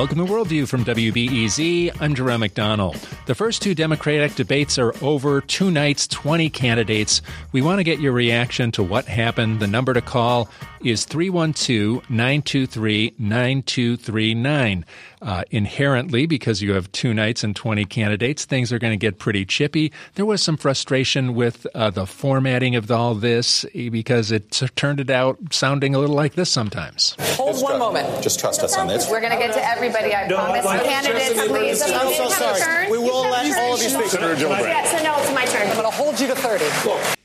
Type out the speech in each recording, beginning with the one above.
Welcome to Worldview from WBEZ. I'm Jerome McDonnell. The first two Democratic debates are over. Two nights, 20 candidates. We want to get your reaction to what happened. The number to call is 312 923 9239. Uh, inherently, because you have two nights and 20 candidates, things are going to get pretty chippy. There was some frustration with uh, the formatting of all this eh, because it turned it out sounding a little like this sometimes. Hold just one moment. Just trust us on this. We're going to get to everybody, I no, promise. I, Candidates, please. I'm so sorry. We will let all of you speak. Senator Gillibrand. Yes, so no, it's my turn. I'm going to hold you to 30. Look.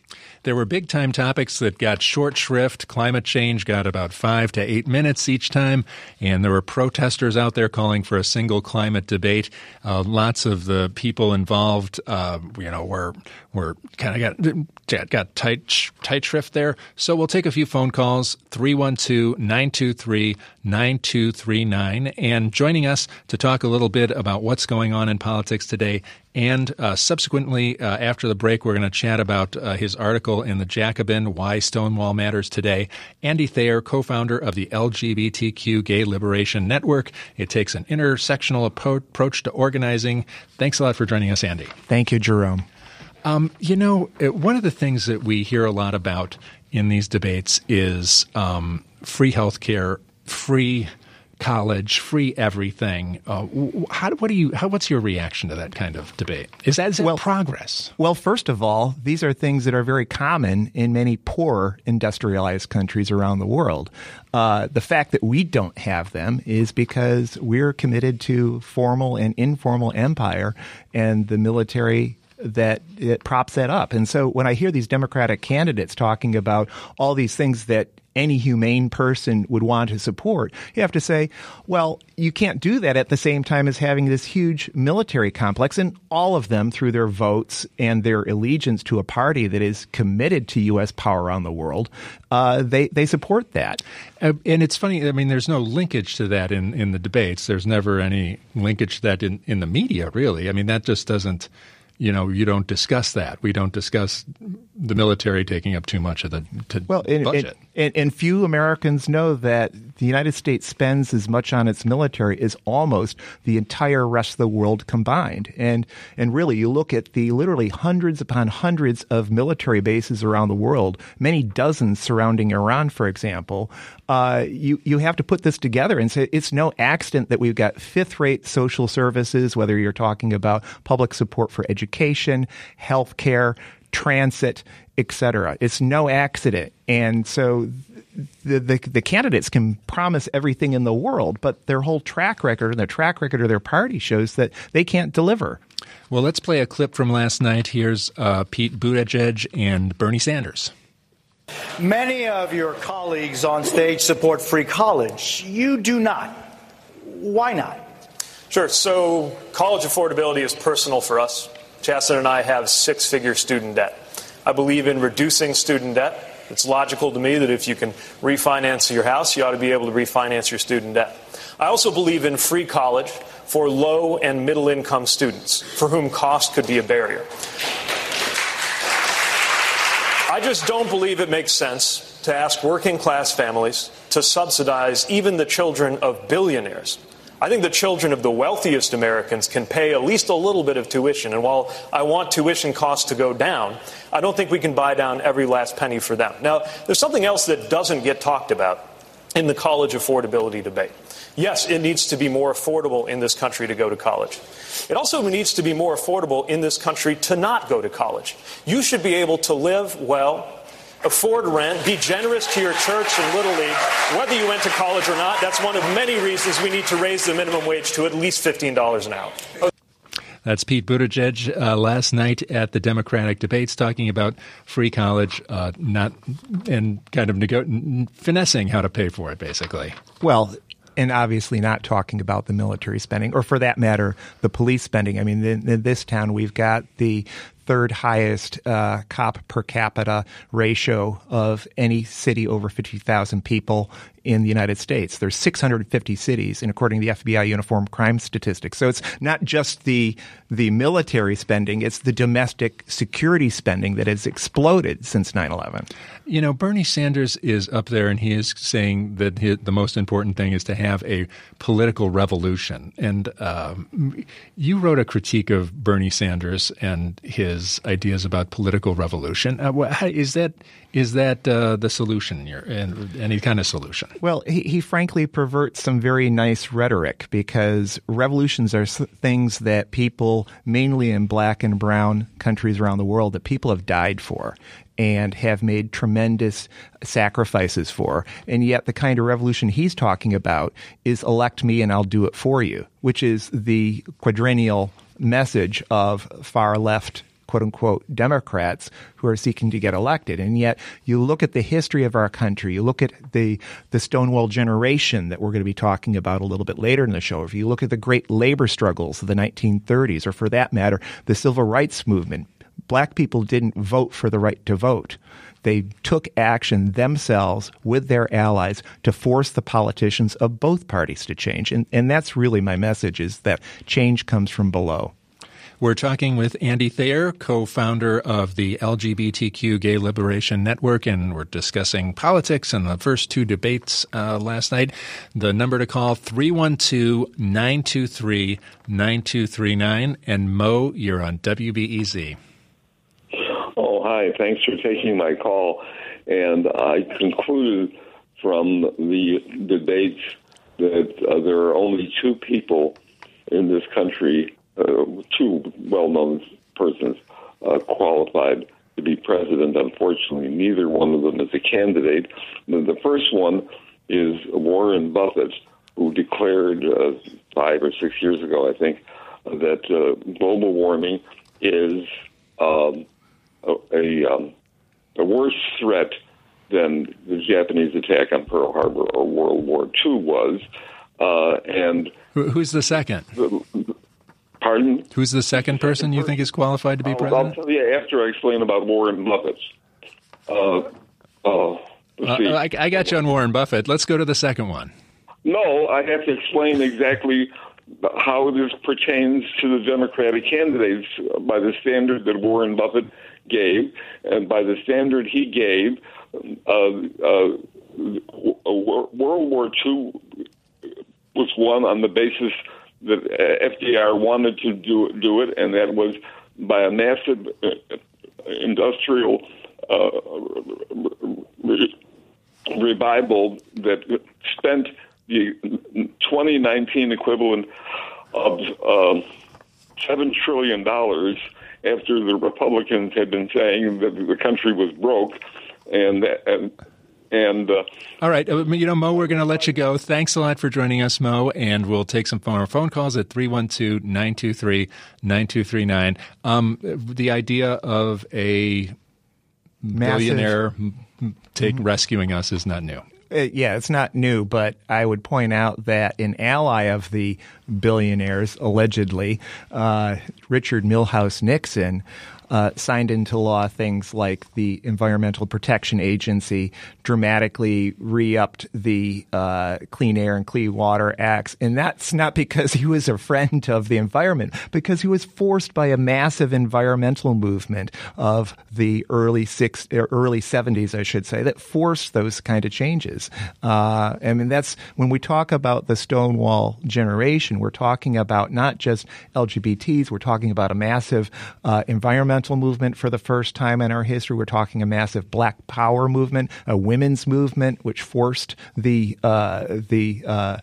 There were big time topics that got short shrift. Climate change got about five to eight minutes each time, and there were protesters out there calling for a single climate debate. Uh, lots of the people involved, uh, you know, were were kind of got got tight tight shrift there. So we'll take a few phone calls 312-923-9239 and joining us to talk a little bit about what's going on in politics today and uh, subsequently, uh, after the break, we're going to chat about uh, his article in the Jacobin Why Stonewall Matters Today. Andy Thayer, co founder of the LGBTQ Gay Liberation Network. It takes an intersectional approach to organizing. Thanks a lot for joining us, Andy. Thank you, Jerome. Um, you know, one of the things that we hear a lot about in these debates is um, free health care, free college, free everything. Uh, how, what do you? How, what's your reaction to that kind of debate? Is that is well, progress? Well, first of all, these are things that are very common in many poor industrialized countries around the world. Uh, the fact that we don't have them is because we're committed to formal and informal empire, and the military that it props that up. And so when I hear these Democratic candidates talking about all these things that any humane person would want to support, you have to say, well, you can't do that at the same time as having this huge military complex. And all of them, through their votes and their allegiance to a party that is committed to U.S. power around the world, uh, they, they support that. Uh, and it's funny, I mean, there's no linkage to that in, in the debates. There's never any linkage to that in, in the media, really. I mean, that just doesn't you know, you don't discuss that. We don't discuss the military taking up too much of the well, and, budget. And, and, few Americans know that the United States spends as much on its military as almost the entire rest of the world combined. And and really, you look at the literally hundreds upon hundreds of military bases around the world, many dozens surrounding Iran, for example. Uh, you you have to put this together and say it's no accident that we've got fifth-rate social services, whether you're talking about public support for education, health care, transit, etc. It's no accident. And so the, the, the candidates can promise everything in the world, but their whole track record and the track record of their party shows that they can't deliver. Well, let's play a clip from last night. Here's uh, Pete Buttigieg and Bernie Sanders. Many of your colleagues on stage support free college. You do not. Why not? Sure. So, college affordability is personal for us. Chasten and I have six figure student debt. I believe in reducing student debt. It's logical to me that if you can refinance your house, you ought to be able to refinance your student debt. I also believe in free college for low and middle income students for whom cost could be a barrier. I just don't believe it makes sense to ask working class families to subsidize even the children of billionaires I think the children of the wealthiest Americans can pay at least a little bit of tuition. And while I want tuition costs to go down, I don't think we can buy down every last penny for them. Now, there's something else that doesn't get talked about in the college affordability debate. Yes, it needs to be more affordable in this country to go to college. It also needs to be more affordable in this country to not go to college. You should be able to live well afford rent, be generous to your church and Little League, whether you went to college or not. That's one of many reasons we need to raise the minimum wage to at least $15 an hour. That's Pete Buttigieg uh, last night at the Democratic debates talking about free college, uh, not and kind of nego- finessing how to pay for it, basically. Well, and obviously not talking about the military spending, or for that matter, the police spending. I mean, in, in, this town, we've got the third highest uh, cop per capita ratio of any city over 50,000 people in the United States. There's 650 cities, and according to the FBI uniform crime statistics. So it's not just the the military spending; it's the domestic security spending that has exploded since 9/11. You know, Bernie Sanders is up there, and he is saying that he, the most important thing is to have a political revolution. And um, you wrote a critique of Bernie Sanders and his ideas about political revolution. Uh, is that is that uh, the solution? Your, any kind of solution? Well, he, he frankly perverts some very nice rhetoric because revolutions are things that people, mainly in black and brown countries around the world, that people have died for and have made tremendous sacrifices for. And yet, the kind of revolution he's talking about is elect me and I'll do it for you, which is the quadrennial message of far left quote unquote Democrats who are seeking to get elected. And yet you look at the history of our country, you look at the, the Stonewall generation that we're going to be talking about a little bit later in the show. If you look at the great labor struggles of the 1930s, or for that matter, the civil rights movement, black people didn't vote for the right to vote. They took action themselves with their allies to force the politicians of both parties to change. And, and that's really my message is that change comes from below. We're talking with Andy Thayer, co-founder of the LGBTQ Gay Liberation Network, and we're discussing politics and the first two debates uh, last night. The number to call, 312-923-9239. And Mo, you're on WBEZ. Oh, hi. Thanks for taking my call. And I concluded from the debates that uh, there are only two people in this country two well-known persons uh, qualified to be president. Unfortunately, neither one of them is a candidate. The first one is Warren Buffett, who declared uh, five or six years ago, I think, that uh, global warming is um, a, a, um, a worse threat than the Japanese attack on Pearl Harbor or World War II was. Uh, and who's the second? The, Pardon? Who's the second person you think is qualified to be president? I'll tell you after I explain about Warren Buffett. Uh, uh, uh, I, I got you on Warren Buffett. Let's go to the second one. No, I have to explain exactly how this pertains to the Democratic candidates by the standard that Warren Buffett gave, and by the standard he gave, uh, uh, World War II was won on the basis that uh, FDR wanted to do do it, and that was by a massive uh, industrial uh, re- revival that spent the 2019 equivalent of uh, seven trillion dollars after the Republicans had been saying that the country was broke, and, and and uh, all right, uh, you know, Mo, we're going to let you go. Thanks a lot for joining us, Mo, and we'll take some phone, phone calls at 312 923 9239. Um, the idea of a Massive. billionaire take mm-hmm. rescuing us is not new. Uh, yeah, it's not new, but I would point out that an ally of the billionaires, allegedly, uh, Richard Milhous Nixon, uh, signed into law things like the Environmental Protection Agency dramatically re upped the uh, Clean Air and Clean Water Acts. And that's not because he was a friend of the environment, because he was forced by a massive environmental movement of the early six, er, early 70s, I should say, that forced those kind of changes. Uh, I mean, that's when we talk about the Stonewall generation, we're talking about not just LGBTs, we're talking about a massive uh, environmental environmental movement for the first time in our history. We're talking a massive Black Power movement, a women's movement, which forced the uh, the uh,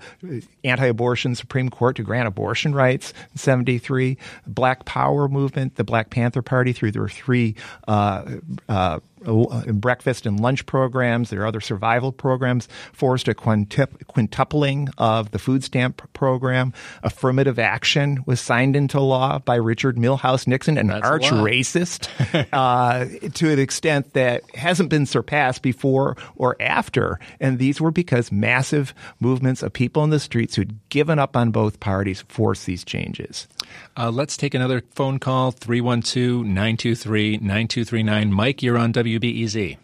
anti-abortion Supreme Court to grant abortion rights in '73. Black Power movement, the Black Panther Party through their three uh, uh breakfast and lunch programs. There are other survival programs. Forced a quintupling of the food stamp program. Affirmative action was signed into law by Richard Milhous Nixon, an That's arch racist, uh, to an extent that hasn't been surpassed before or after. And these were because massive movements of people in the streets who'd given up on both parties forced these changes. Uh, let's take another phone call 312 923 9239. Mike, you're on WBEZ.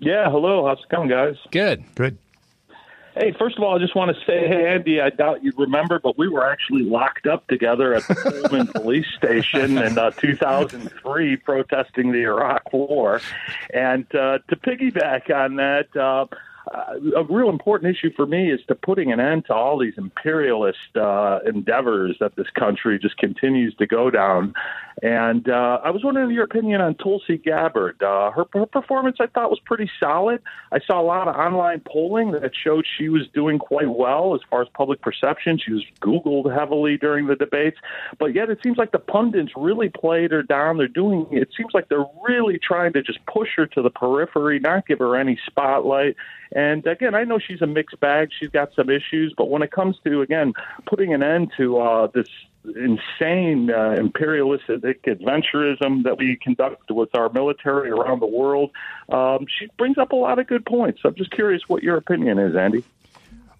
Yeah, hello. How's it going, guys? Good. Good. Hey, first of all, I just want to say, hey, Andy, I doubt you remember, but we were actually locked up together at the Pullman police station in uh, 2003 protesting the Iraq War. And uh, to piggyback on that, uh, uh, a real important issue for me is to putting an end to all these imperialist uh, endeavors that this country just continues to go down. And uh, I was wondering your opinion on Tulsi Gabbard. Uh, her, her performance, I thought, was pretty solid. I saw a lot of online polling that showed she was doing quite well as far as public perception. She was Googled heavily during the debates, but yet it seems like the pundits really played her down. They're doing it seems like they're really trying to just push her to the periphery, not give her any spotlight. And again, I know she's a mixed bag. She's got some issues, but when it comes to again putting an end to uh, this insane uh, imperialistic adventurism that we conduct with our military around the world, um, she brings up a lot of good points. I'm just curious what your opinion is, Andy.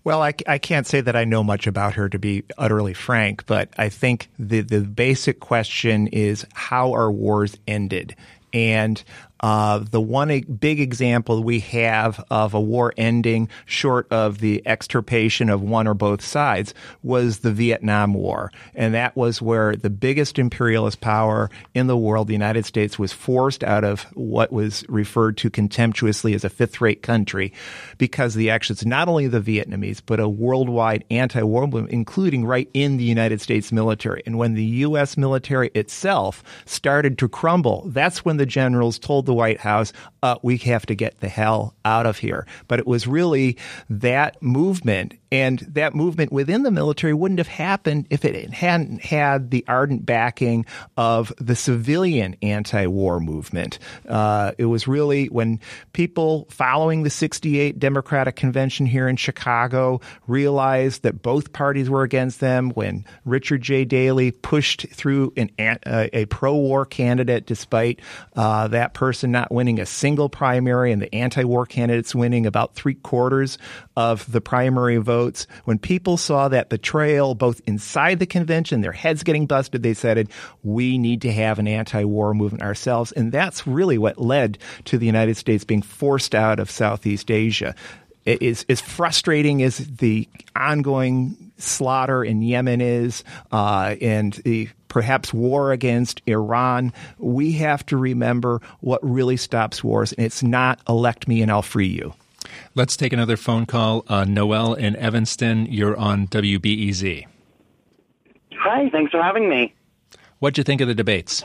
Well, I, I, can't say that I know much about her to be utterly frank, but I think the, the basic question is how are wars ended? And uh, the one big example we have of a war ending short of the extirpation of one or both sides was the Vietnam War. And that was where the biggest imperialist power in the world, the United States, was forced out of what was referred to contemptuously as a fifth rate country because the actions, not only of the Vietnamese, but a worldwide anti war movement, including right in the United States military. And when the U.S. military itself started to crumble, that's when the generals told the White House, uh, we have to get the hell out of here. But it was really that movement and that movement within the military wouldn't have happened if it hadn't had the ardent backing of the civilian anti war movement. Uh, it was really when people following the 68 Democratic Convention here in Chicago realized that both parties were against them, when Richard J. Daley pushed through an, uh, a pro war candidate despite uh, that person not winning a single primary and the anti war candidates winning about three quarters of the primary votes. When people saw that betrayal both inside the convention, their heads getting busted, they said, we need to have an anti war movement ourselves. And that's really what led to the United States being forced out of Southeast Asia. It is as frustrating as the ongoing slaughter in Yemen is, uh, and the perhaps war against Iran, we have to remember what really stops wars, and it's not elect me and I'll free you. Let's take another phone call. Uh, Noel in Evanston, you're on WBEZ. Hi, thanks for having me. What'd you think of the debates?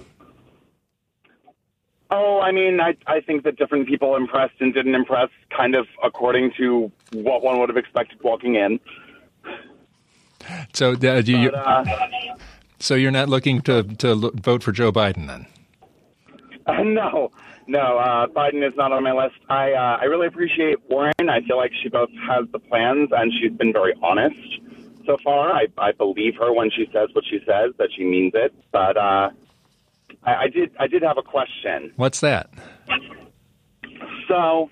Oh, I mean, I, I think that different people impressed and didn't impress kind of according to what one would have expected walking in. So, uh, do you, but, uh, so you're not looking to, to vote for Joe Biden then? Uh, no, no, uh, Biden is not on my list. I uh, I really appreciate Warren. I feel like she both has the plans and she's been very honest so far. I I believe her when she says what she says that she means it. But uh, I, I did I did have a question. What's that? So.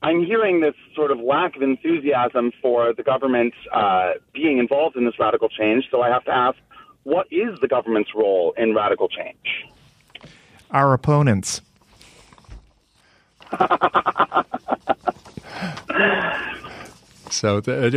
I'm hearing this sort of lack of enthusiasm for the government uh, being involved in this radical change. So I have to ask, what is the government's role in radical change? Our opponents. So, the,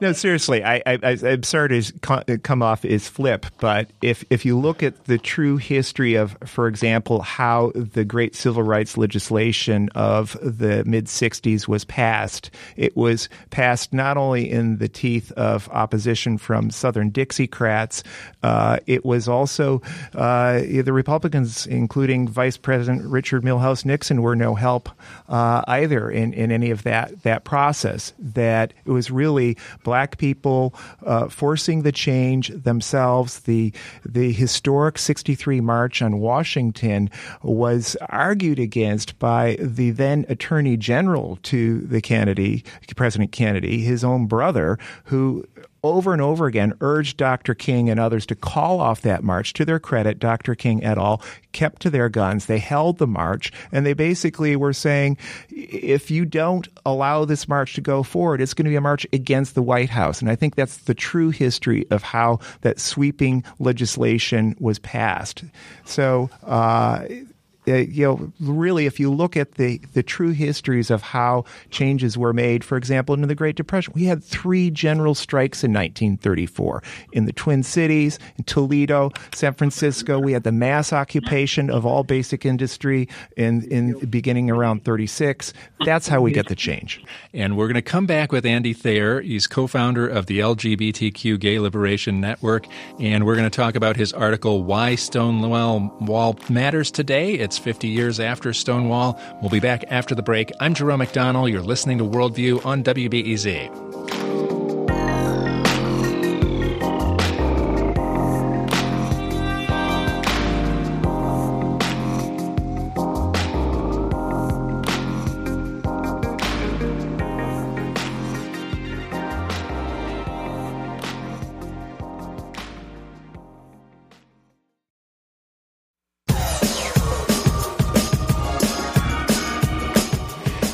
no, seriously, I, I, am sorry to come off is flip, but if if you look at the true history of, for example, how the great civil rights legislation of the mid '60s was passed, it was passed not only in the teeth of opposition from Southern Dixiecrats, uh, it was also uh, the Republicans, including Vice President Richard Milhous Nixon, were no help uh, either in, in any of that that process that it was really black people uh, forcing the change themselves. The the historic '63 March on Washington was argued against by the then Attorney General to the Kennedy, President Kennedy, his own brother, who over and over again urged Dr. King and others to call off that march. To their credit, Dr. King et al. kept to their guns. They held the march, and they basically were saying, if you don't allow this march to go forward, it's going to be a march against the White House. And I think that's the true history of how that sweeping legislation was passed. So, uh, uh, you know, really, if you look at the, the true histories of how changes were made, for example, in the Great Depression, we had three general strikes in 1934 in the Twin Cities, in Toledo, San Francisco. We had the mass occupation of all basic industry in, in beginning around 36. That's how we get the change. And we're going to come back with Andy Thayer. He's co-founder of the LGBTQ Gay Liberation Network, and we're going to talk about his article "Why Stonewall Wall Matters Today." It's 50 years after Stonewall. We'll be back after the break. I'm Jerome McDonnell. You're listening to Worldview on WBEZ.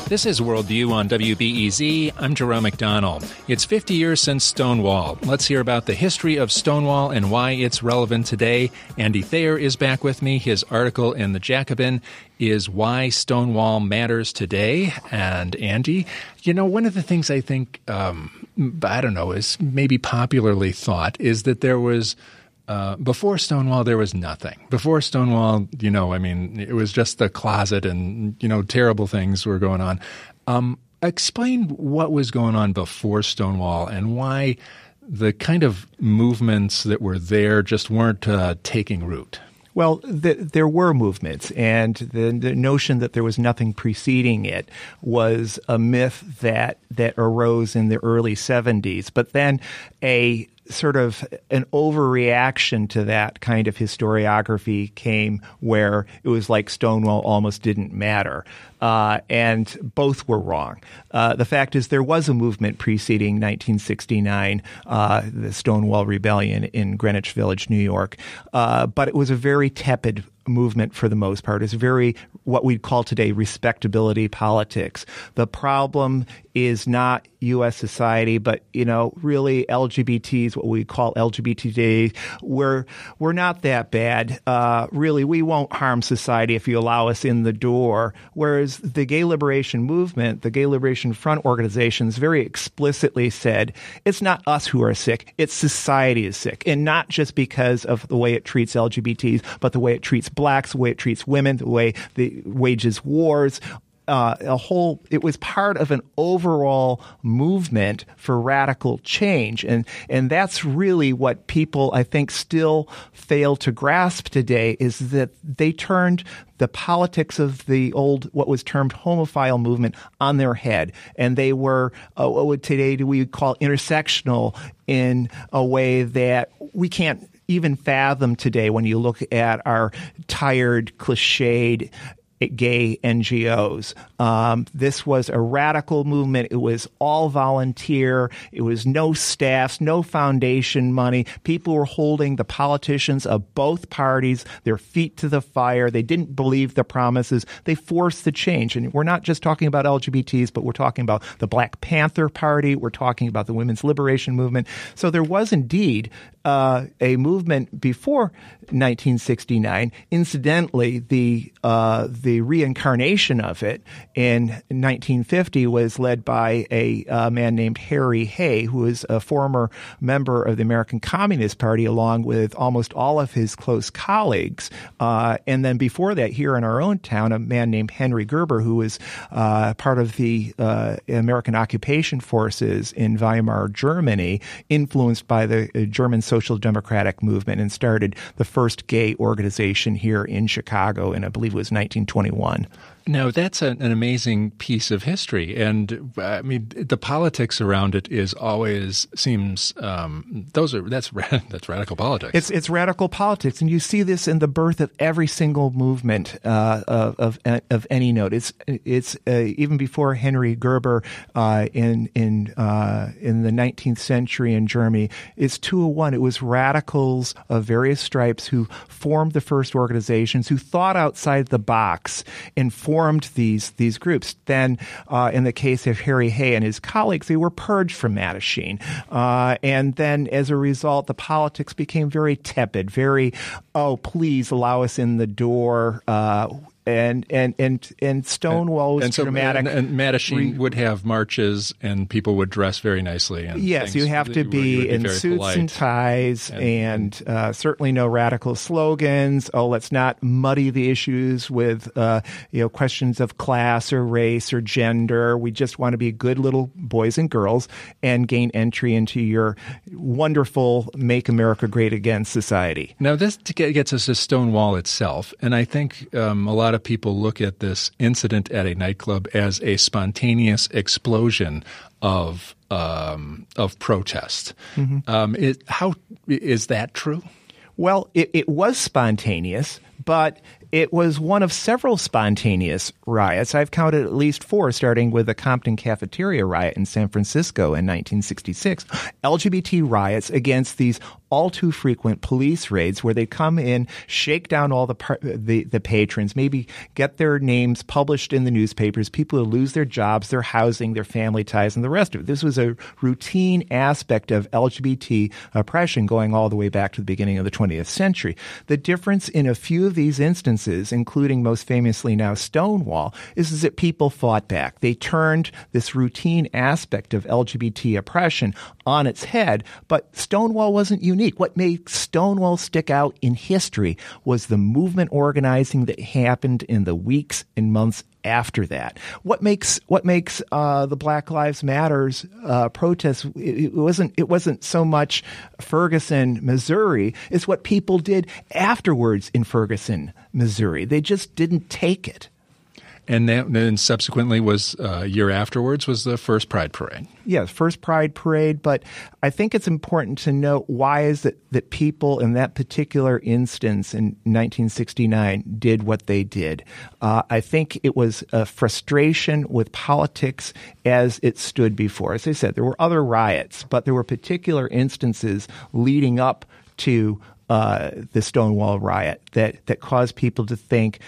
This is Worldview on WBEZ. I'm Jerome McDonnell. It's 50 years since Stonewall. Let's hear about the history of Stonewall and why it's relevant today. Andy Thayer is back with me. His article in The Jacobin is Why Stonewall Matters Today. And Andy, you know, one of the things I think, um, I don't know, is maybe popularly thought is that there was uh, before Stonewall, there was nothing. Before Stonewall, you know, I mean, it was just the closet and, you know, terrible things were going on. Um, explain what was going on before Stonewall and why the kind of movements that were there just weren't uh, taking root. Well, the, there were movements, and the, the, notion that there was nothing preceding it was a myth that that arose in the early '70s. But then a sort of an overreaction to that kind of historiography came where it was like Stonewall almost didn't matter. Uh, and both were wrong. Uh, the fact is, there was a movement preceding 1969, uh, the Stonewall Rebellion in Greenwich Village, New York, uh, but it was a very tepid movement for the most part. It's very what we'd call today respectability politics. The problem is not U.S. society, but you know, really LGBTs, what we call LGBT we're we're not that bad. Uh, really, we won't harm society if you allow us in the door. Whereas the gay liberation movement, the gay liberation front organizations, very explicitly said it's not us who are sick; it's society is sick, and not just because of the way it treats LGBTs, but the way it treats blacks, the way it treats women, the way the wages wars, uh, a whole it was part of an overall movement for radical change. And and that's really what people I think still fail to grasp today is that they turned the politics of the old what was termed homophile movement on their head. And they were uh, what would today do we call intersectional in a way that we can't even fathom today when you look at our tired, cliched gay NGOs. Um, this was a radical movement. It was all volunteer. It was no staffs, no foundation money. People were holding the politicians of both parties their feet to the fire. They didn't believe the promises. They forced the change. And we're not just talking about LGBTs, but we're talking about the Black Panther Party. We're talking about the women's liberation movement. So there was indeed uh, a movement before 1969. Incidentally, the uh, the reincarnation of it in 1950 was led by a uh, man named Harry Hay, who was a former member of the American Communist Party, along with almost all of his close colleagues. Uh, and then before that, here in our own town, a man named Henry Gerber, who was uh, part of the uh, American occupation forces in Weimar, Germany, influenced by the German social social democratic movement and started the first gay organization here in Chicago and I believe it was 1921. No, that's an, an, amazing piece of history, and I mean the politics around it is always seems um, those are that's that's radical politics. It's it's radical politics, and you see this in the birth of every single movement uh, of, of, of any note. It's it's uh, even before Henry Gerber uh, in in uh, in the 19th century in Germany. It's two of one. It was radicals of various stripes who formed the first organizations, who thought outside the box and formed these these groups. Then, uh, in the case of Harry Hay and his colleagues, they were purged from Mattachine, uh, and then as a result, the politics became very tepid, very oh please allow us in the door. Uh, and and and and Stonewall was and so, dramatic. And, and Mattachine re- would have marches, and people would dress very nicely. And yes, you have to be, be in suits polite. and ties, and, and uh, certainly no radical slogans. Oh, let's not muddy the issues with uh, you know questions of class or race or gender. We just want to be good little boys and girls and gain entry into your wonderful "Make America Great Again" society. Now, this gets us to Stonewall itself, and I think um, a lot of of people look at this incident at a nightclub as a spontaneous explosion of um, of protest. Mm-hmm. Um, it, how is that true? Well, it, it was spontaneous, but it was one of several spontaneous riots. I've counted at least four, starting with the Compton Cafeteria riot in San Francisco in 1966. LGBT riots against these all too frequent police raids where they come in, shake down all the, the, the patrons, maybe get their names published in the newspapers. People who lose their jobs, their housing, their family ties, and the rest of it. This was a routine aspect of LGBT oppression going all the way back to the beginning of the 20th century. The difference in a few of these instances, including most famously now Stonewall, is, is that people fought back. They turned this routine aspect of LGBT oppression on its head, but Stonewall wasn't unique unique. What made Stonewall stick out in history was the movement organizing that happened in the weeks and months after that. What makes what makes uh, the Black Lives Matters uh, protests? It, it, wasn't it wasn't so much Ferguson, Missouri. It's what people did afterwards in Ferguson, Missouri. They just didn't take it. And then subsequently was uh, a year afterwards was the first Pride Parade. Yeah, first Pride Parade. But I think it's important to note why is it that people in that particular instance in 1969 did what they did. Uh, I think it was a frustration with politics as it stood before. As I said, there were other riots, but there were particular instances leading up to uh, the Stonewall riot that that caused people to think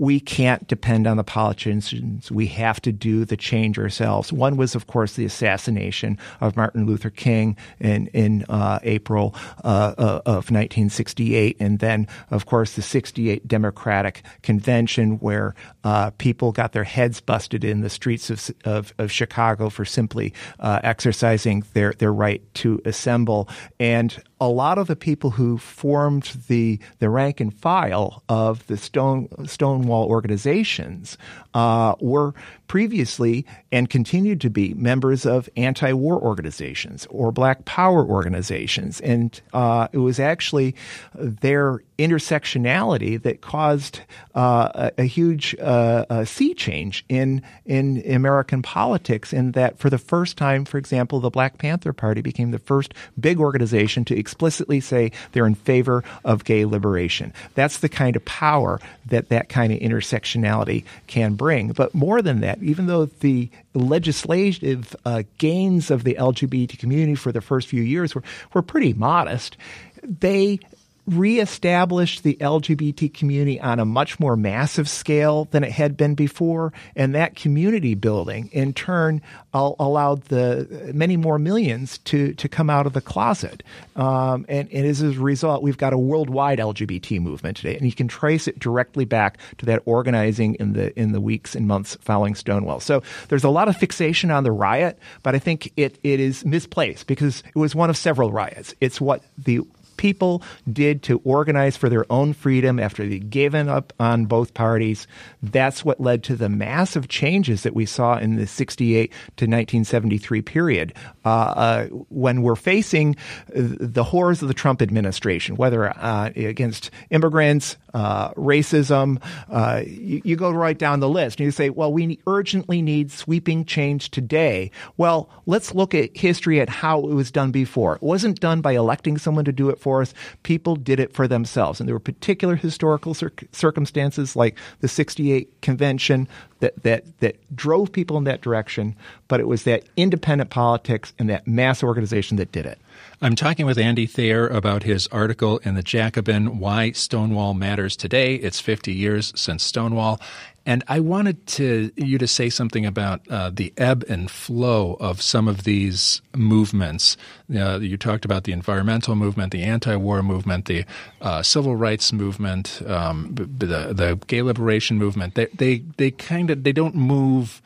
we can't depend on the politicians. We have to do the change ourselves. One was, of course, the assassination of Martin Luther King in in uh, April uh, uh of 1968, and then, of course, the '68 Democratic Convention, where uh, people got their heads busted in the streets of of, of Chicago for simply uh, exercising their their right to assemble. And a lot of the people who formed the the rank and file of the Stone Stonewall organizations uh, were previously and continued to be members of anti-war organizations or Black Power organizations, and uh, it was actually their intersectionality that caused uh, a, a, huge uh, a sea change in in American politics. In that, for the first time, for example, the Black Panther Party became the first big organization to explicitly say they're in favor of gay liberation. That's the kind of power that that kind of intersectionality can bring. But more than that, even though the legislative uh, gains of the LGBT community for the first few years were, were pretty modest, they reestablished the LGBT community on a much more massive scale than it had been before. And that community building, in turn, allowed the many more millions to, to come out of the closet. Um, and, and as a result, we've got a worldwide LGBT movement today. And you can trace it directly back to that organizing in the, in the weeks and months following Stonewall. So there's a lot of fixation on the riot, but I think it, it is misplaced because it was one of several riots. It's what the people did to organize for their own freedom after they'd given up on both parties. That's what led to the massive changes that we saw in the 68 to 1973 period. Uh, uh, when we're facing the horrors of the Trump administration, whether uh, against immigrants, uh, racism. Uh, you, you, go right down the list and you say, well, we urgently need sweeping change today. Well, let's look at history at how it was done before. It wasn't done by electing someone to do it for us. People did it for themselves. And there were particular historical cir- circumstances like the 68 convention that, that, that drove people in that direction, but it was that independent politics and that mass organization that did it. I'm talking with Andy Thayer about his article in the Jacobin, Why Stonewall Matters Today. It's 50 years since Stonewall. And I wanted to you to say something about uh, the ebb and flow of some of these movements. Uh, you talked about the environmental movement, the anti-war movement, the uh, civil rights movement, um, the, the gay liberation movement. They they they kind of they don't move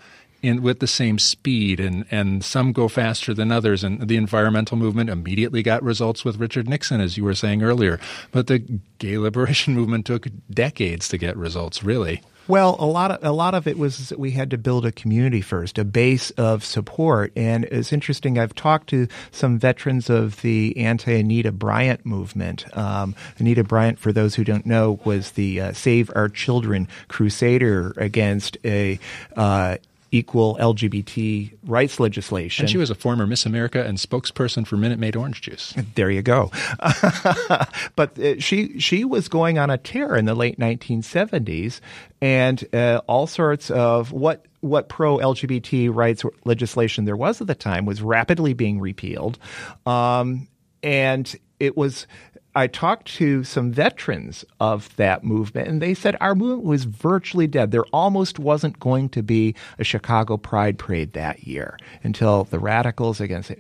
in, with the same speed, and, and some go faster than others. And the environmental movement immediately got results with Richard Nixon, as you were saying earlier. But the gay liberation movement took decades to get results, really. Well, a lot of a lot of it was that we had to build a community first, a base of support. And it's interesting. I've talked to some veterans of the anti Anita Bryant movement. Um, Anita Bryant, for those who don't know, was the uh, Save Our Children crusader against a uh, equal LGBT rights legislation. And she was a former Miss America and spokesperson for Minute Maid Orange Juice. There you go. but uh, she she was going on a tear in the late 1970s, and uh, all sorts of what what pro LGBT rights legislation there was at the time was rapidly being repealed, um, and it was I talked to some veterans of that movement, and they said our movement was virtually dead. There almost wasn't going to be a Chicago Pride Parade that year until the radicals again say,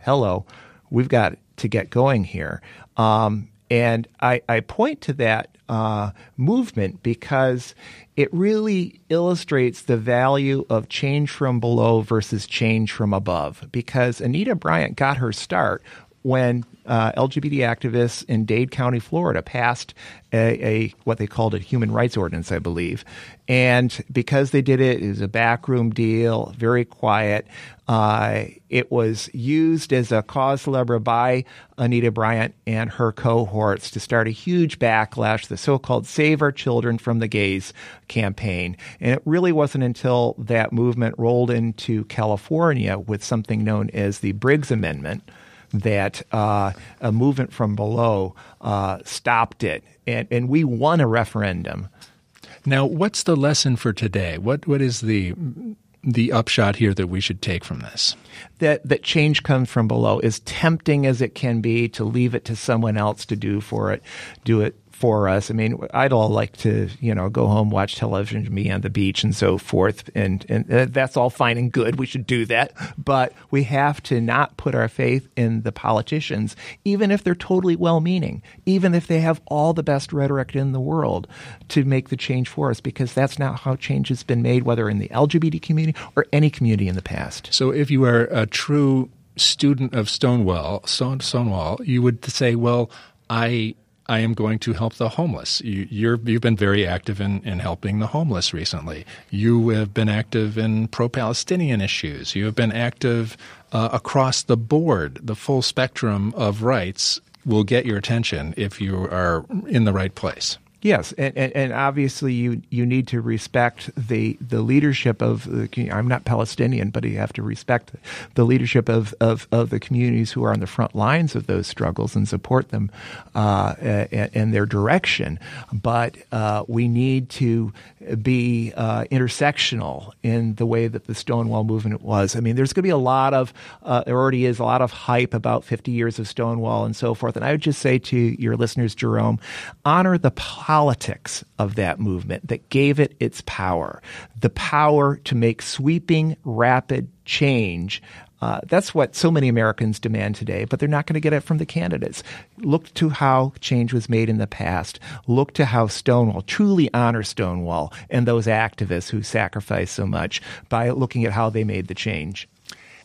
"Hello, we've got to get going here." Um, and I, I, point to that uh, movement because it really illustrates the value of change from below versus change from above. Because Anita Bryant got her start when uh, LGBT activists in Dade County, Florida, passed a, a, what they called a human rights ordinance, I believe. And because they did it, it was a backroom deal, very quiet. Uh, it was used as a cause celebre by Anita Bryant and her cohorts to start a huge backlash, the so-called "Save Our Children from the Gays" campaign. And it really wasn't until that movement rolled into California with something known as the Briggs Amendment that uh, a movement from below uh, stopped it, and, and we won a referendum. Now, what's the lesson for today? What what is the the upshot here that we should take from this? That that change comes from below. As tempting as it can be to leave it to someone else to do for it, do it for us. I mean, I'd all like to, you know, go home, watch television, be on the beach, and so forth, and and uh, that's all fine and good. We should do that, but we have to not put our faith in the politicians, even if they're totally well-meaning, even if they have all the best rhetoric in the world to make the change for us, because that's not how change has been made, whether in the LGBT community or any community in the past. So, if you are a true student of Stonewall, Stonewall, you would say, well. I I am going to help the homeless. You, have been very active in, in helping the homeless recently. You have been active in pro Palestinian issues. You have been active uh, across the board. The full spectrum of rights will get your attention if you are in the right place. Yes, and, and, and, obviously you you need to respect the the leadership of the. I'm not Palestinian, but you have to respect the leadership of, of, of the communities who are on the front lines of those struggles and support them uh, in their direction. But uh, we need to be uh, intersectional in the way that the Stonewall movement was. I mean, there's going to be a lot of uh, there already is a lot of hype about 50 years of Stonewall and so forth. And I would just say to your listeners, Jerome, honor the politics of that movement that gave it its power, the power to make sweeping, rapid change uh, that's what so many Americans demand today, but they're not going to get it from the candidates. Look to how change was made in the past. Look to how Stonewall, truly honor Stonewall and those activists who sacrificed so much by looking at how they made the change.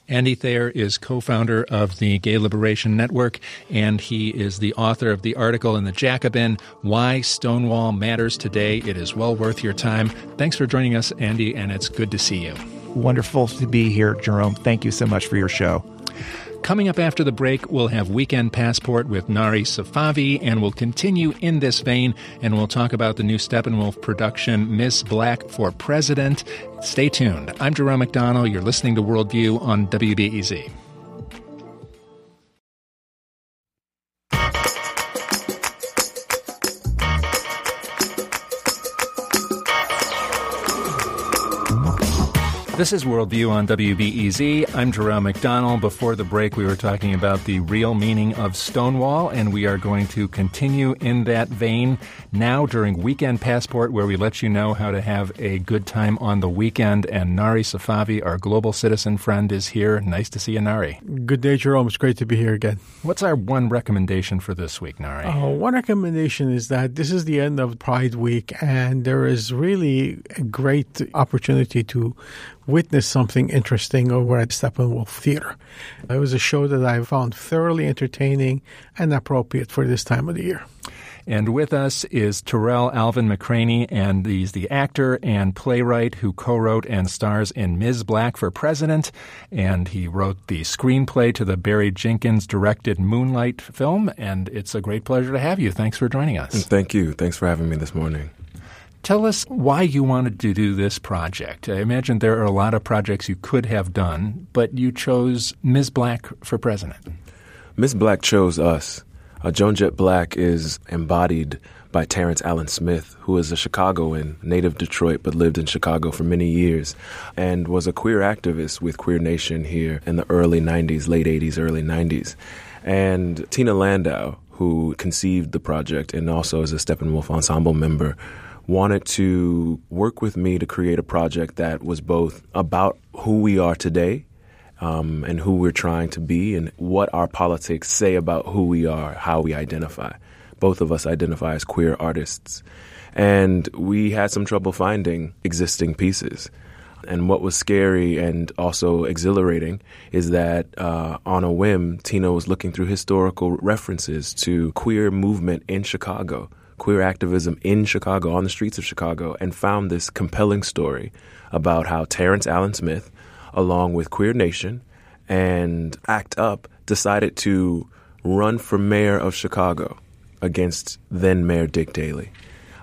Andy Thayer is co founder of the Gay Liberation Network, and he is the author of the article in the Jacobin Why Stonewall Matters Today. It is well worth your time. Thanks for joining us, Andy, and it's good to see you. Wonderful to be here, Jerome. Thank you so much for your show. Coming up after the break, we'll have Weekend Passport with Nari Safavi, and we'll continue in this vein, and we'll talk about the new Steppenwolf production, Miss Blakk for President. Stay tuned. I'm Jerome McDonnell. You're listening to Worldview on WBEZ. This is Worldview on WBEZ. I'm Jerome McDonnell. Before the break, we were talking about the real meaning of Stonewall, and we are going to continue in that vein now during Weekend Passport, where we let you know how to have a good time on the weekend. And Nari Safavi, our global citizen friend, is here. Nice to see you, Nari. Good day, Jerome. It's great to be here again. What's our one recommendation for this week, Nari? Uh, one recommendation is that this is the end of Pride Week, and there is really a great opportunity to witness something interesting over at Steppenwolf Theater. It was a show that I found thoroughly entertaining and appropriate for this time of the year. And with us is Tarell Alvin McCraney, and he's the actor and playwright who co-wrote and stars in Ms. Blakk for President, and he wrote the screenplay to the Barry Jenkins directed Moonlight film, and it's a great pleasure to have you. Thanks for joining us. Thank you. Thanks for having me this morning. Tell us why you wanted to do this project. I imagine there are a lot of projects you could have done, but you chose Ms. Blakk for president. Ms. Blakk chose us. Uh, Joan Jett Blakk is embodied by Terrence Allen Smith, who is a Chicagoan, native Detroit, but lived in Chicago for many years, and was a queer activist with Queer Nation here in the early 90s, late 80s, early 90s. And Tina Landau, who conceived the project and also is a Steppenwolf Ensemble member, wanted to work with me to create a project that was both about who we are today um, and who we're trying to be and what our politics say about who we are, how we identify. Both of us identify as queer artists. And we had some trouble finding existing pieces. And what was scary and also exhilarating is that uh, on a whim, Tina was looking through historical references to queer movement in Chicago queer activism in Chicago, on the streets of Chicago, and found this compelling story about how Terrence Allen Smith, along with Queer Nation and ACT UP, decided to run for mayor of Chicago against then Mayor Dick Daley,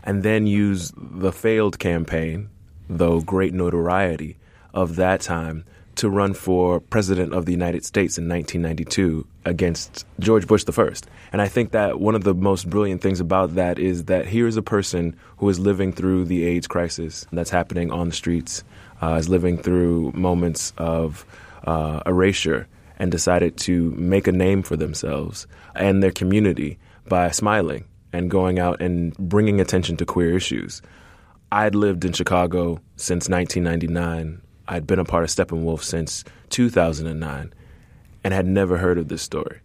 and then use the failed campaign, though great notoriety, of that time to run for president of the United States in 1992 against George Bush I. And I think that one of the most brilliant things about that is that here is a person who is living through the AIDS crisis that's happening on the streets, uh, is living through moments of uh, erasure, and decided to make a name for themselves and their community by smiling and going out and bringing attention to queer issues. I'd lived in Chicago since 1999 I'd been a part of Steppenwolf since 2009 and had never heard of this story.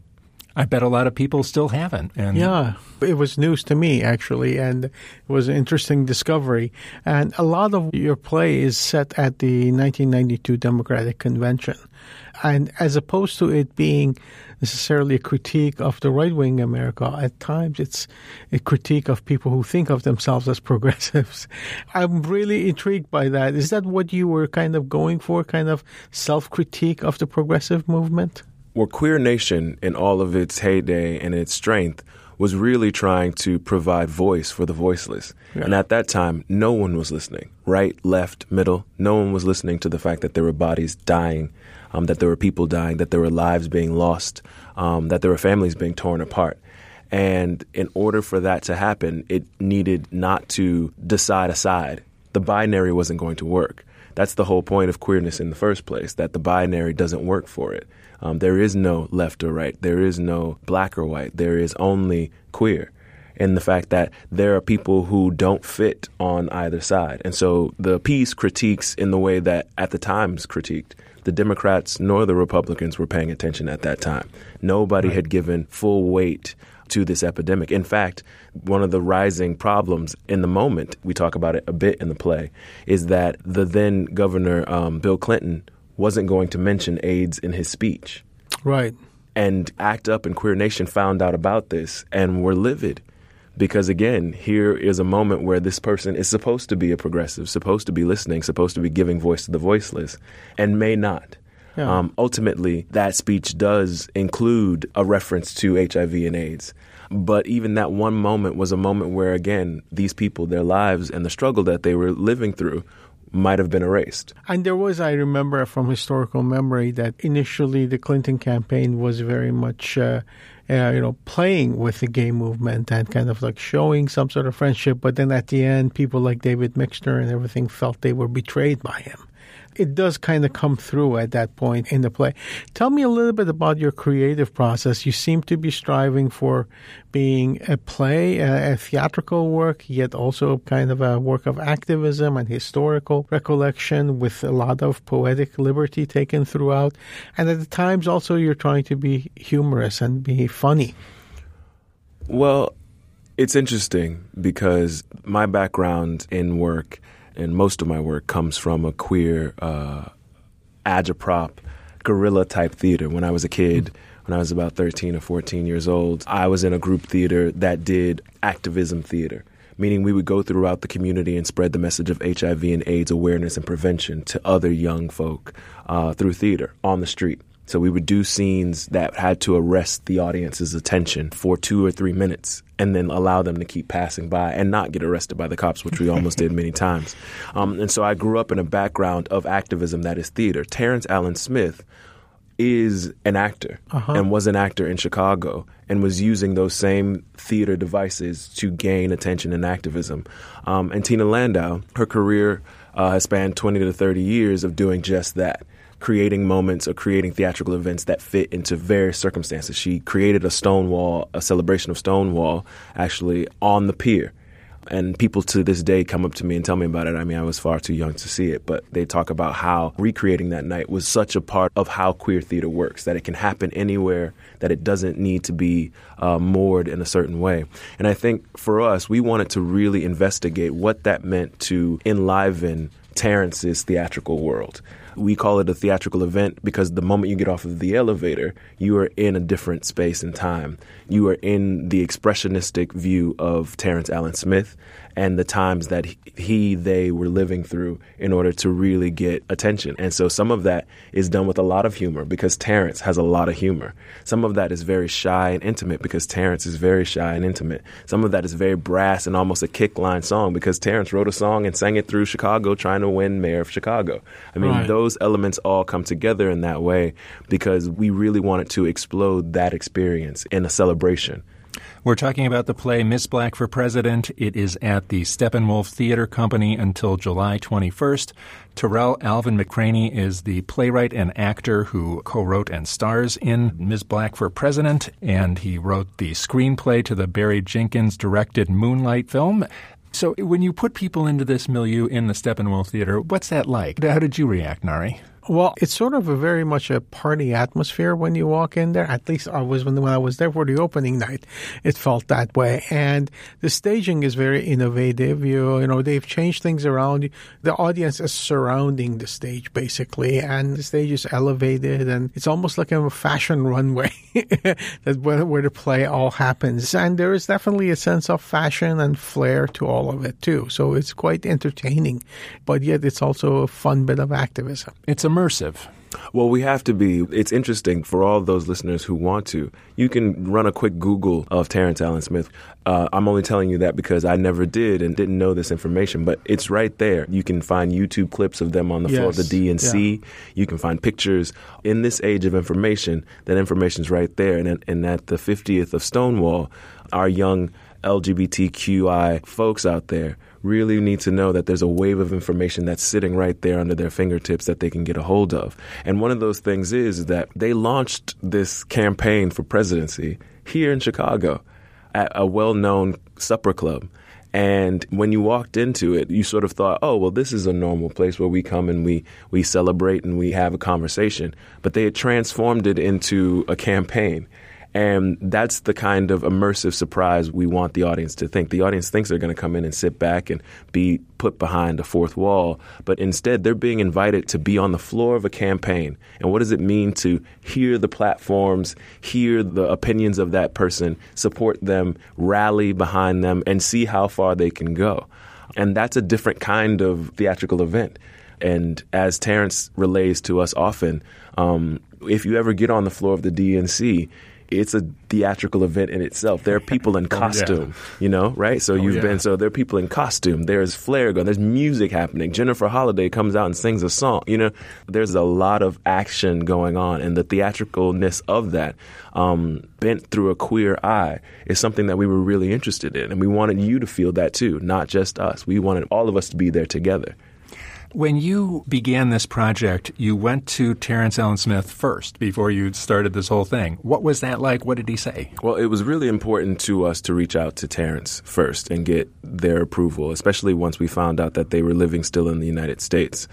I bet a lot of people still haven't. And yeah, it was news to me actually, and it was an interesting discovery. And a lot of your play is set at the 1992 Democratic Convention, and as opposed to it being necessarily a critique of the right wing America. At times, it's a critique of people who think of themselves as progressives. I'm really intrigued by that. Is that what you were kind of going for, kind of self critique of the progressive movement? Well, Queer Nation, in all of its heyday and its strength, was really trying to provide voice for the voiceless. Yeah. And at that time, no one was listening. Right, left, middle, no one was listening to the fact that there were bodies dying um, that there were people dying, that there were lives being lost, um, that there were families being torn apart. And in order for that to happen, it needed not to decide a side. The binary wasn't going to work. That's the whole point of queerness in the first place, that the binary doesn't work for it. Um, there is no left or right. There is no black or white. There is only queer. And the fact that there are people who don't fit on either side. And so the piece critiques in the way that at the Times critiqued the Democrats nor the Republicans were paying attention at that time. Nobody right. had given full weight to this epidemic. In fact, one of the rising problems in the moment, we talk about it a bit in the play, is that the then governor, um, Bill Clinton, wasn't going to mention AIDS in his speech. Right. And ACT UP and Queer Nation found out about this and were livid because again, here is a moment where this person is supposed to be a progressive, supposed to be listening, supposed to be giving voice to the voiceless, and may not. Yeah. Um, ultimately, that speech does include a reference to HIV and AIDS. But even that one moment was a moment where, again, these people, their lives and the struggle that they were living through might have been erased. And there was, I remember from historical memory, that initially the Clinton campaign was very much, uh, uh, you know, playing with the gay movement and kind of like showing some sort of friendship. But then at the end, people like David Mixner and everything felt they were betrayed by him it does kind of come through at that point in the play. Tell me a little bit about your creative process. You seem to be striving for being a play, a, a theatrical work, yet also kind of a work of activism and historical recollection with a lot of poetic liberty taken throughout. And at the times also you're trying to be humorous and be funny. Well, it's interesting because my background in work and most of my work comes from a queer uh, agitprop guerrilla type theater. When I was a kid, when I was about 13 or 14 years old, I was in a group theater that did activism theater, meaning we would go throughout the community and spread the message of HIV and AIDS awareness and prevention to other young folk uh, through theater on the street. So we would do scenes that had to arrest the audience's attention for two or three minutes and then allow them to keep passing by and not get arrested by the cops, which we almost did many times. Um, and so I grew up in a background of activism that is theater. Terrence Allen Smith is an actor uh-huh. and was an actor in Chicago and was using those same theater devices to gain attention and activism. Um, and Tina Landau, her career uh, has spanned 20 to 30 years of doing just that creating moments or creating theatrical events that fit into various circumstances. She created a Stonewall, a celebration of Stonewall, actually on the pier. And people to this day come up to me and tell me about it. I mean, I was far too young to see it, but they talk about how recreating that night was such a part of how queer theater works, that it can happen anywhere, that it doesn't need to be uh, moored in a certain way. And I think for us, we wanted to really investigate what that meant to enliven Terrence's theatrical world. We call it a theatrical event because the moment you get off of the elevator, you are in a different space and time. You are in the expressionistic view of Terrence Allen Smith and the times that he, they were living through in order to really get attention. And so some of that is done with a lot of humor because Terrence has a lot of humor. Some of that is very shy and intimate because Terrence is very shy and intimate. Some of that is very brass and almost a kick line song because Terrence wrote a song and sang it through Chicago trying to win mayor of Chicago. I mean, right. those elements all come together in that way because we really wanted to explode that experience in a celebration. We're talking about the play Miss Blakk for President. It is at the Steppenwolf Theater Company until July 21st. Tarell Alvin McCraney is the playwright and actor who co-wrote and stars in Miss Blakk for President, and he wrote the screenplay to the Barry Jenkins directed Moonlight film. So when you put people into this milieu in the Steppenwolf Theater, what's that like? How did you react, Nari? Well, it's sort of a very much a party atmosphere when you walk in there. At least I was when, when I was there for the opening night. It felt that way, and the staging is very innovative. You you know they've changed things around. The audience is surrounding the stage basically, and the stage is elevated, and it's almost like a fashion runway that where, where the play all happens. And there is definitely a sense of fashion and flair to all of it too. So it's quite entertaining, but yet it's also a fun bit of activism. It's immersive. Well, we have to be. It's interesting for all those listeners who want to. You can run a quick Google of Terrence Allen Smith. Uh, I'm only telling you that because I never did and didn't know this information, but it's right there. You can find YouTube clips of them on the yes. floor of the DNC. Yeah. You can find pictures. In this age of information, that information's right there. And, and at the 50th of Stonewall, our young LGBTQI folks out there really need to know that there's a wave of information that's sitting right there under their fingertips that they can get a hold of. And one of those things is that they launched this campaign for presidency here in Chicago at a well known supper club. And when you walked into it, you sort of thought, oh, well, this is a normal place where we come and we, we celebrate and we have a conversation. But they had transformed it into a campaign. And that's the kind of immersive surprise we want the audience to think. The audience thinks they're going to come in and sit back and be put behind a fourth wall, but instead they're being invited to be on the floor of a campaign. And what does it mean to hear the platforms, hear the opinions of that person, support them, rally behind them, and see how far they can go? And that's a different kind of theatrical event And as Terrence relays to us often, um, if you ever get on the floor of the DNC, it's a theatrical event in itself. There are people in costume, oh, yeah. you know, right? So oh, you've yeah. been so there are people in costume. There's flare going. There's music happening. Jennifer Holliday comes out and sings a song. You know, there's a lot of action going on, and the theatricalness of that, um, bent through a queer eye, is something that we were really interested in, and we wanted you to feel that too, not just us. We wanted all of us to be there together. When you began this project, you went to Terrence Allen Smith first before you started this whole thing. What was that like? What did he say? Well, it was really important to us to reach out to Terrence first and get their approval, especially once we found out that they were living still in the United States.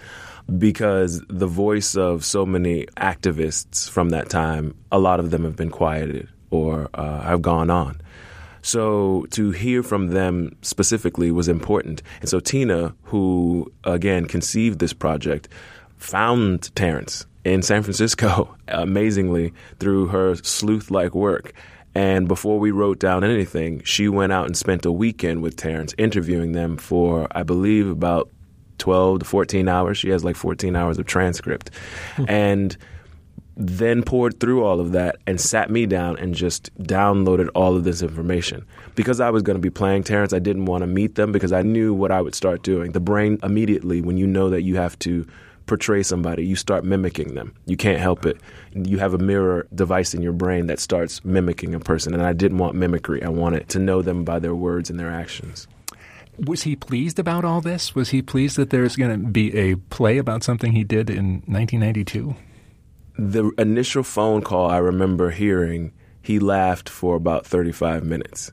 Because the voice of so many activists from that time, a lot of them have been quieted or uh, have gone on. So to hear from them specifically was important. And so Tina, who again conceived this project, found Terrence in San Francisco amazingly through her sleuth like work. And before we wrote down anything, she went out and spent a weekend with Terrence, interviewing them for, I believe, about 12 to 14 hours. She has like 14 hours of transcript. Hmm. and then poured through all of that and sat me down and just downloaded all of this information. Because I was going to be playing Terrence, I didn't want to meet them because I knew what I would start doing. The brain immediately, when you know that you have to portray somebody, you start mimicking them. You can't help it. You have a mirror device in your brain that starts mimicking a person. And I didn't want mimicry. I wanted to know them by their words and their actions. Was he pleased about all this? Was he pleased that there's going to be a play about something he did in 1992? The initial phone call I remember hearing, he laughed for about 35 minutes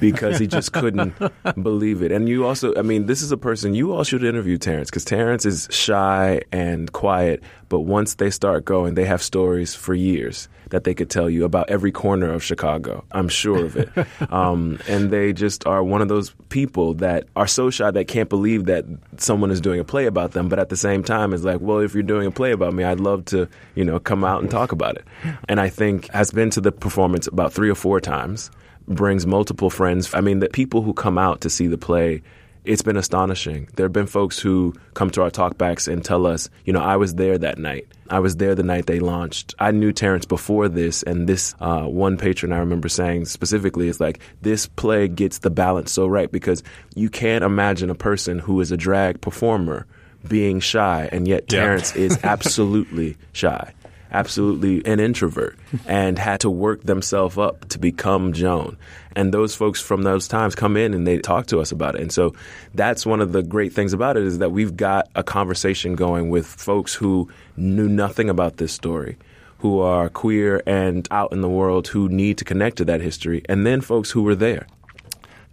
because he just couldn't believe it. And you also, I mean, this is a person you all should interview Terrence because Terrence is shy and quiet, but once they start going, they have stories for years that they could tell you about every corner of Chicago. I'm sure of it. um, and they just are one of those people that are so shy that can't believe that someone is doing a play about them, but at the same time is like, well, if you're doing a play about me, I'd love to, you know, come out and talk about it. And I think has been to the performance about three or four times brings multiple friends. I mean, the people who come out to see the play, it's been astonishing. There have been folks who come to our talkbacks and tell us, you know, I was there that night. I was there the night they launched. I knew Terrence before this, and this uh, one patron I remember saying specifically is like, this play gets the balance so right because you can't imagine a person who is a drag performer being shy, and yet Terrence yeah. is absolutely shy absolutely an introvert and had to work themselves up to become Joan. And those folks from those times come in and they talk to us about it. And so that's one of the great things about it is that we've got a conversation going with folks who knew nothing about this story who are queer and out in the world who need to connect to that history, and then folks who were there.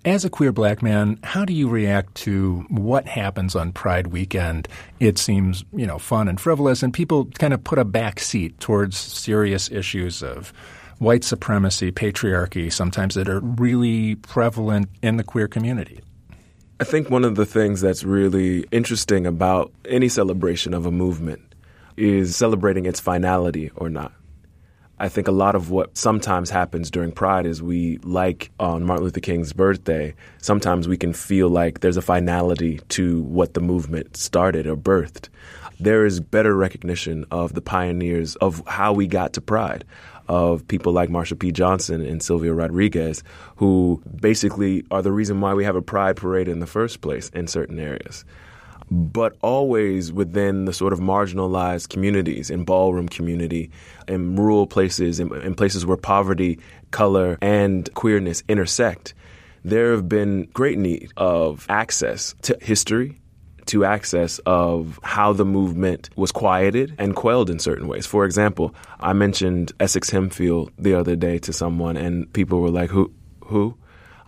As a queer black man, how do you react to what happens on Pride weekend? It seems, you know, fun and frivolous, and people kind of put a back seat towards serious issues of white supremacy, patriarchy, sometimes that are really prevalent in the queer community. I think one of the things that's really interesting about any celebration of a movement is celebrating its finality or not. I think a lot of what sometimes happens during Pride is we, like on Martin Luther King's birthday, sometimes we can feel like there's a finality to what the movement started or birthed. There is better recognition of the pioneers of how we got to Pride of people like Marsha P. Johnson and Sylvia Rodriguez, who basically are the reason why we have a pride parade in the first place in certain areas but always within the sort of marginalized communities in ballroom community, in rural places, in, in places where poverty, color, and queerness intersect. There have been great need of access to history, to access of how the movement was quieted and quelled in certain ways. For example, I mentioned Essex Hemphill the other day to someone, and people were like, "Who? Who?"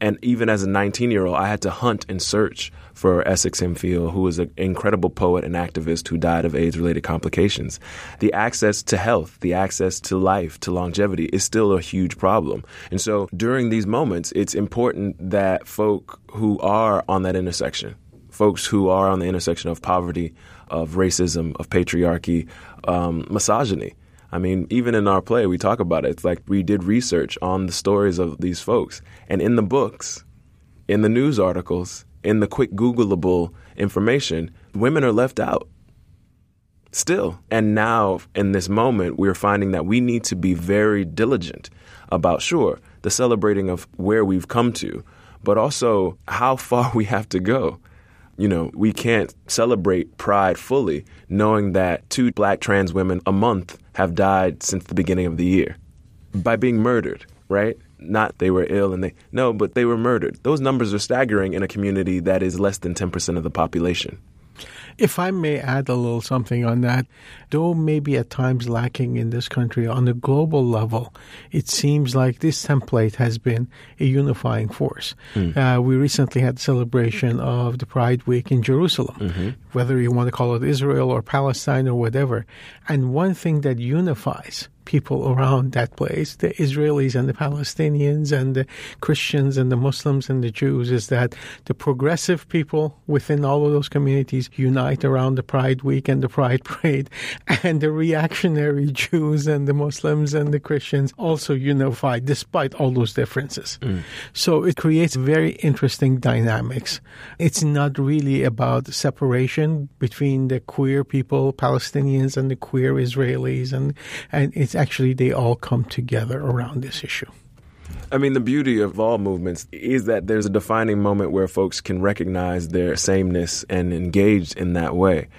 And even as a 19 year old, I had to hunt and search for Essex Hemphill, who was an incredible poet and activist who died of AIDS related complications. The access to health, the access to life, to longevity is still a huge problem. And so during these moments, it's important that folk who are on that intersection, folks who are on the intersection of poverty, of racism, of patriarchy, um, misogyny, I mean, even in our play, we talk about it. It's like we did research on the stories of these folks. And in the books, in the news articles, in the quick Googleable information, women are left out still. And now, in this moment, we're finding that we need to be very diligent about, sure, the celebrating of where we've come to, but also how far we have to go. You know, we can't celebrate pride fully knowing that two black trans women a month have died since the beginning of the year by being murdered, right? Not they were ill and they, no, but they were murdered. Those numbers are staggering in a community that is less than 10% of the population. If I may add a little something on that, though maybe at times lacking in this country on the global level, it seems like this template has been a unifying force. Mm. Uh, we recently had the celebration of the Pride Week in Jerusalem, mm-hmm. whether you want to call it Israel or Palestine or whatever. And one thing that unifies people around that place, the Israelis and the Palestinians and the Christians and the Muslims and the Jews, is that the progressive people within all of those communities unite around the Pride Week and the Pride Parade, and the reactionary Jews and the Muslims and the Christians also unify despite all those differences. Mm. So it creates very interesting dynamics. It's not really about separation between the queer people, Palestinians, and the queer Israelis, and and it's actually they all come together around this issue. I mean, the beauty of all movements is that there's a defining moment where folks can recognize their sameness and engage in that way,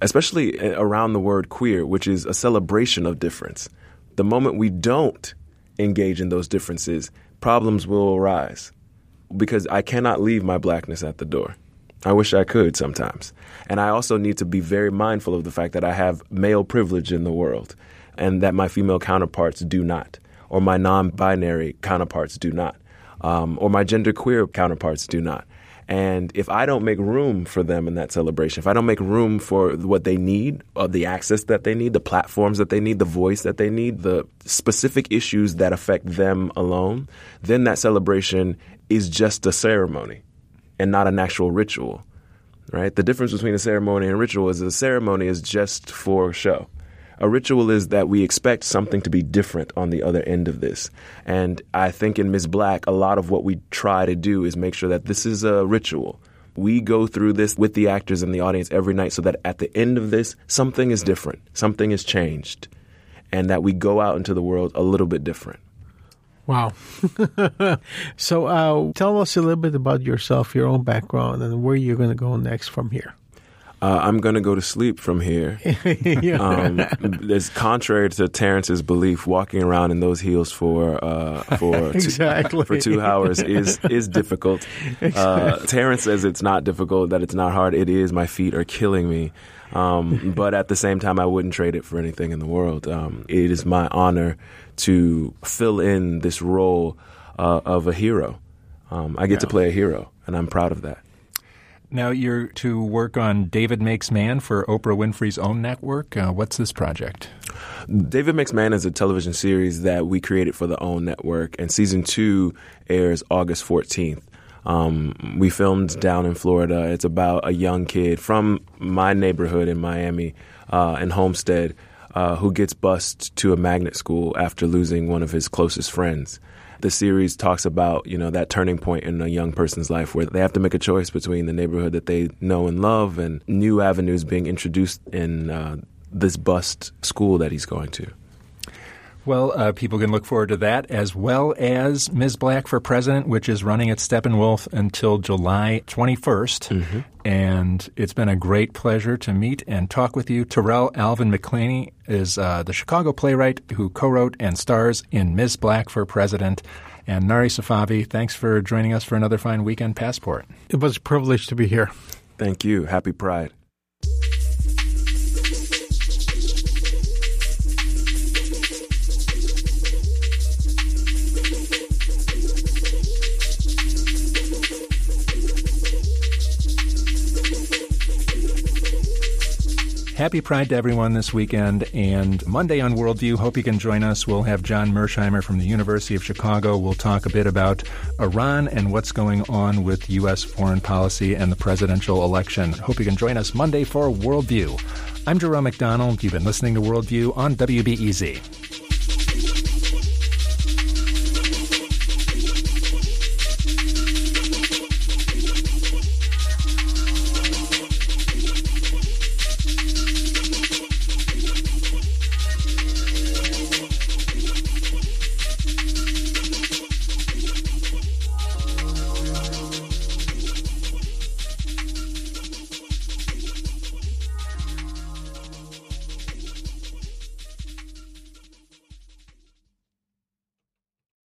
especially around the word queer, which is a celebration of difference. The moment we don't engage in those differences, problems will arise because I cannot leave my blackness at the door. I wish I could sometimes. And I also need to be very mindful of the fact that I have male privilege in the world and that my female counterparts do not, or my non binary counterparts do not, um, or my genderqueer counterparts do not. And if I don't make room for them in that celebration, if I don't make room for what they need, uh, the access that they need, the platforms that they need, the voice that they need, the specific issues that affect them alone, then that celebration is just a ceremony and not an actual ritual. Right? The difference between a ceremony and a ritual is a ceremony is just for show. A ritual is that we expect something to be different on the other end of this. And I think in Ms. Blakk, a lot of what we try to do is make sure that this is a ritual. We go through this with the actors and the audience every night so that at the end of this, something is different, something is changed, and that we go out into the world a little bit different. Wow. so uh, tell us a little bit about yourself, your own background, and where you're going to go next from here. Uh, I'm going to go to sleep from here. um, it's contrary to Terrence's belief. Walking around in those heels for uh, for exactly. two, for two hours is is difficult. Exactly. Uh, Terrence says it's not difficult. That it's not hard. It is. My feet are killing me. Um, but at the same time, I wouldn't trade it for anything in the world. Um, it is my honor to fill in this role uh, of a hero. Um, I get yeah. to play a hero, and I'm proud of that. Now you're to work on David Makes Man for Oprah Winfrey's own network. Uh, what's this project? David Makes Man is a television series that we created for the OWN network, and season two airs August 14th. Um, we filmed down in Florida. It's about a young kid from my neighborhood in Miami uh, in Homestead uh, who gets bused to a magnet school after losing one of his closest friends the series talks about you know that turning point in a young person's life where they have to make a choice between the neighborhood that they know and love and new avenues being introduced in uh, this bust school that he's going to. Well, uh, people can look forward to that as well as Ms. Blakk for President, which is running at Steppenwolf until July 21st. Mm-hmm. And it's been a great pleasure to meet and talk with you. Tarell Alvin McCraney is uh, the Chicago playwright who co wrote and stars in Ms. Blakk for President. And Nari Safavi, thanks for joining us for another fine weekend passport. It was a privilege to be here. Thank you. Happy Pride. Happy Pride to everyone this weekend and Monday on Worldview. Hope you can join us. We'll have John Mearsheimer from the University of Chicago. We'll talk a bit about Iran and what's going on with U.S. foreign policy and the presidential election. Hope you can join us Monday for Worldview. I'm Jerome McDonnell. You've been listening to Worldview on WBEZ.